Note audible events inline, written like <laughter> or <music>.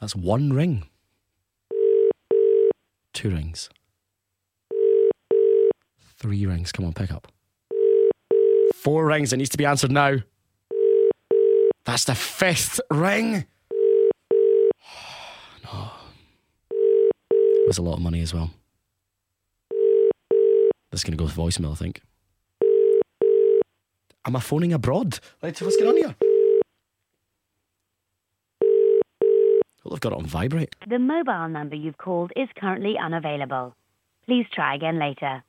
That's one ring. Two rings. Three rings. Come on, pick up. Four rings. It needs to be answered now. That's the fifth ring. <sighs> no. It was a lot of money as well. This is going to go to voicemail, I think. Am I phoning abroad? What's going on here? Well, I've got it on vibrate. The mobile number you've called is currently unavailable. Please try again later.